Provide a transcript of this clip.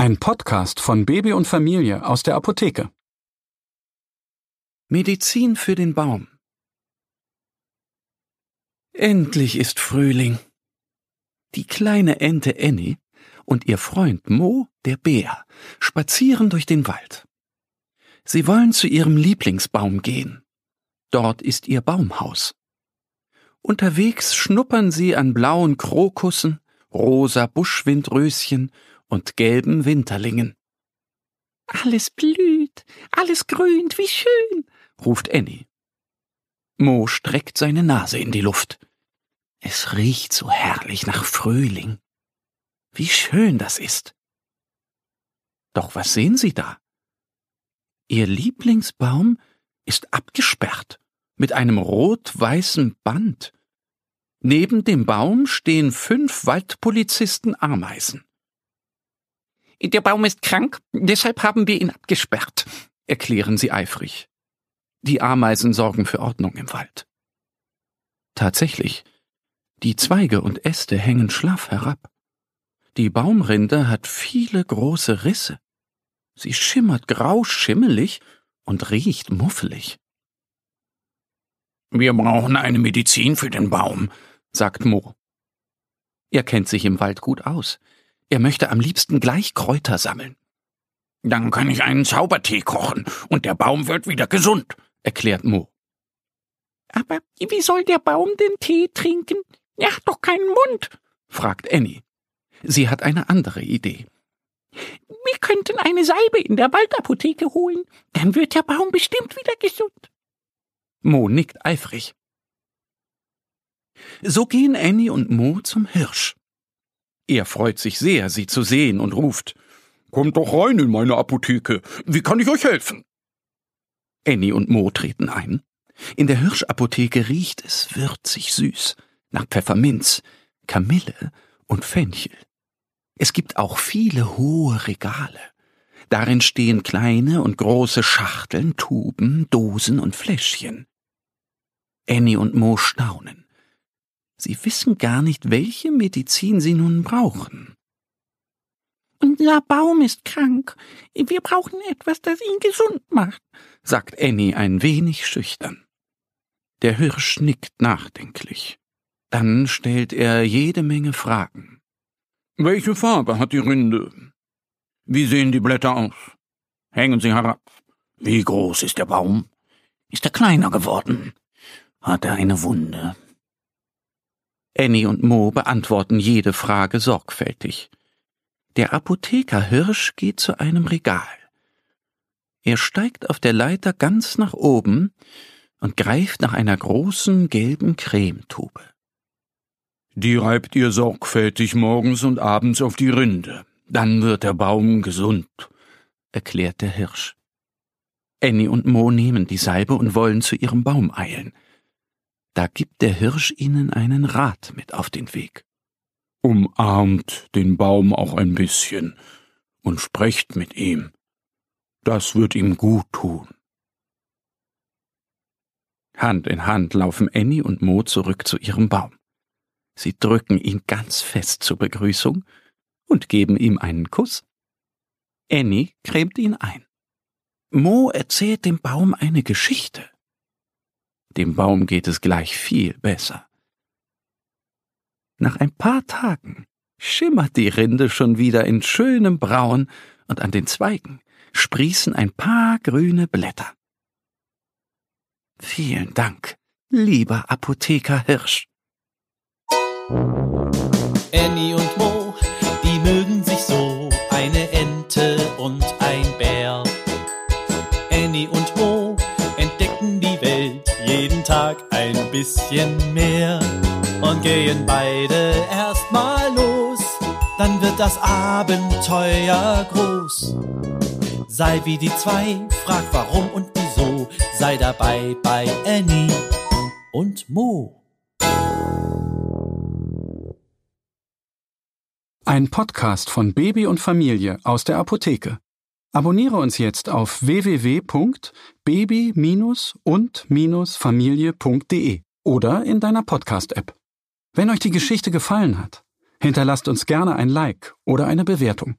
Ein Podcast von Baby und Familie aus der Apotheke. Medizin für den Baum. Endlich ist Frühling. Die kleine Ente Annie und ihr Freund Mo, der Bär, spazieren durch den Wald. Sie wollen zu ihrem Lieblingsbaum gehen. Dort ist ihr Baumhaus. Unterwegs schnuppern sie an blauen Krokussen, rosa Buschwindröschen und gelben Winterlingen. Alles blüht, alles grünt, wie schön, ruft Annie. Mo streckt seine Nase in die Luft. Es riecht so herrlich nach Frühling. Wie schön das ist. Doch was sehen Sie da? Ihr Lieblingsbaum ist abgesperrt mit einem rot-weißen Band. Neben dem Baum stehen fünf Waldpolizisten Ameisen. Der Baum ist krank, deshalb haben wir ihn abgesperrt, erklären sie eifrig. Die Ameisen sorgen für Ordnung im Wald. Tatsächlich, die Zweige und Äste hängen schlaff herab. Die Baumrinde hat viele große Risse. Sie schimmert grau schimmelig und riecht muffelig. Wir brauchen eine Medizin für den Baum, sagt Mo. Er kennt sich im Wald gut aus. Er möchte am liebsten gleich Kräuter sammeln. Dann kann ich einen Zaubertee kochen und der Baum wird wieder gesund, erklärt Mo. Aber wie soll der Baum den Tee trinken? Er hat doch keinen Mund, fragt Annie. Sie hat eine andere Idee. Wir könnten eine Salbe in der Waldapotheke holen, dann wird der Baum bestimmt wieder gesund. Mo nickt eifrig. So gehen Annie und Mo zum Hirsch. Er freut sich sehr, sie zu sehen und ruft Kommt doch rein in meine Apotheke. Wie kann ich euch helfen? Annie und Mo treten ein. In der Hirschapotheke riecht es würzig süß nach Pfefferminz, Kamille und Fenchel. Es gibt auch viele hohe Regale. Darin stehen kleine und große Schachteln, Tuben, Dosen und Fläschchen. Annie und Mo staunen. Sie wissen gar nicht, welche Medizin sie nun brauchen. Unser Baum ist krank. Wir brauchen etwas, das ihn gesund macht, sagt Annie ein wenig schüchtern. Der Hirsch nickt nachdenklich. Dann stellt er jede Menge Fragen. Welche Farbe hat die Rinde? Wie sehen die Blätter aus? Hängen sie herab? Wie groß ist der Baum? Ist er kleiner geworden? Hat er eine Wunde? Annie und Mo beantworten jede Frage sorgfältig. Der Apotheker Hirsch geht zu einem Regal. Er steigt auf der Leiter ganz nach oben und greift nach einer großen gelben Cremetube. Die reibt ihr sorgfältig morgens und abends auf die Rinde. Dann wird der Baum gesund, erklärt der Hirsch. Annie und Mo nehmen die Salbe und wollen zu ihrem Baum eilen. Da gibt der Hirsch ihnen einen Rat mit auf den Weg. Umarmt den Baum auch ein bisschen und sprecht mit ihm. Das wird ihm gut tun. Hand in Hand laufen Annie und Mo zurück zu ihrem Baum. Sie drücken ihn ganz fest zur Begrüßung und geben ihm einen Kuss. Annie cremt ihn ein. Mo erzählt dem Baum eine Geschichte. Dem Baum geht es gleich viel besser. Nach ein paar Tagen schimmert die Rinde schon wieder in schönem Braun und an den Zweigen sprießen ein paar grüne Blätter. Vielen Dank, lieber Apotheker Hirsch. Annie und Mo, die mögen sich so, eine Ente und ein Bär. Annie und Mo Tag ein bisschen mehr und gehen beide erstmal los, dann wird das Abenteuer groß. Sei wie die zwei, frag warum und wieso, sei dabei bei Annie und Mo. Ein Podcast von Baby und Familie aus der Apotheke. Abonniere uns jetzt auf www.baby- und-familie.de oder in deiner Podcast-App. Wenn euch die Geschichte gefallen hat, hinterlasst uns gerne ein Like oder eine Bewertung.